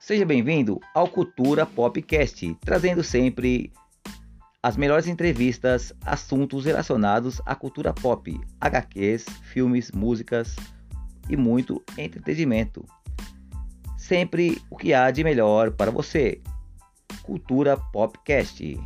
Seja bem-vindo ao Cultura Popcast, trazendo sempre as melhores entrevistas, assuntos relacionados à cultura pop, HQs, filmes, músicas e muito entretenimento. Sempre o que há de melhor para você. Cultura Popcast.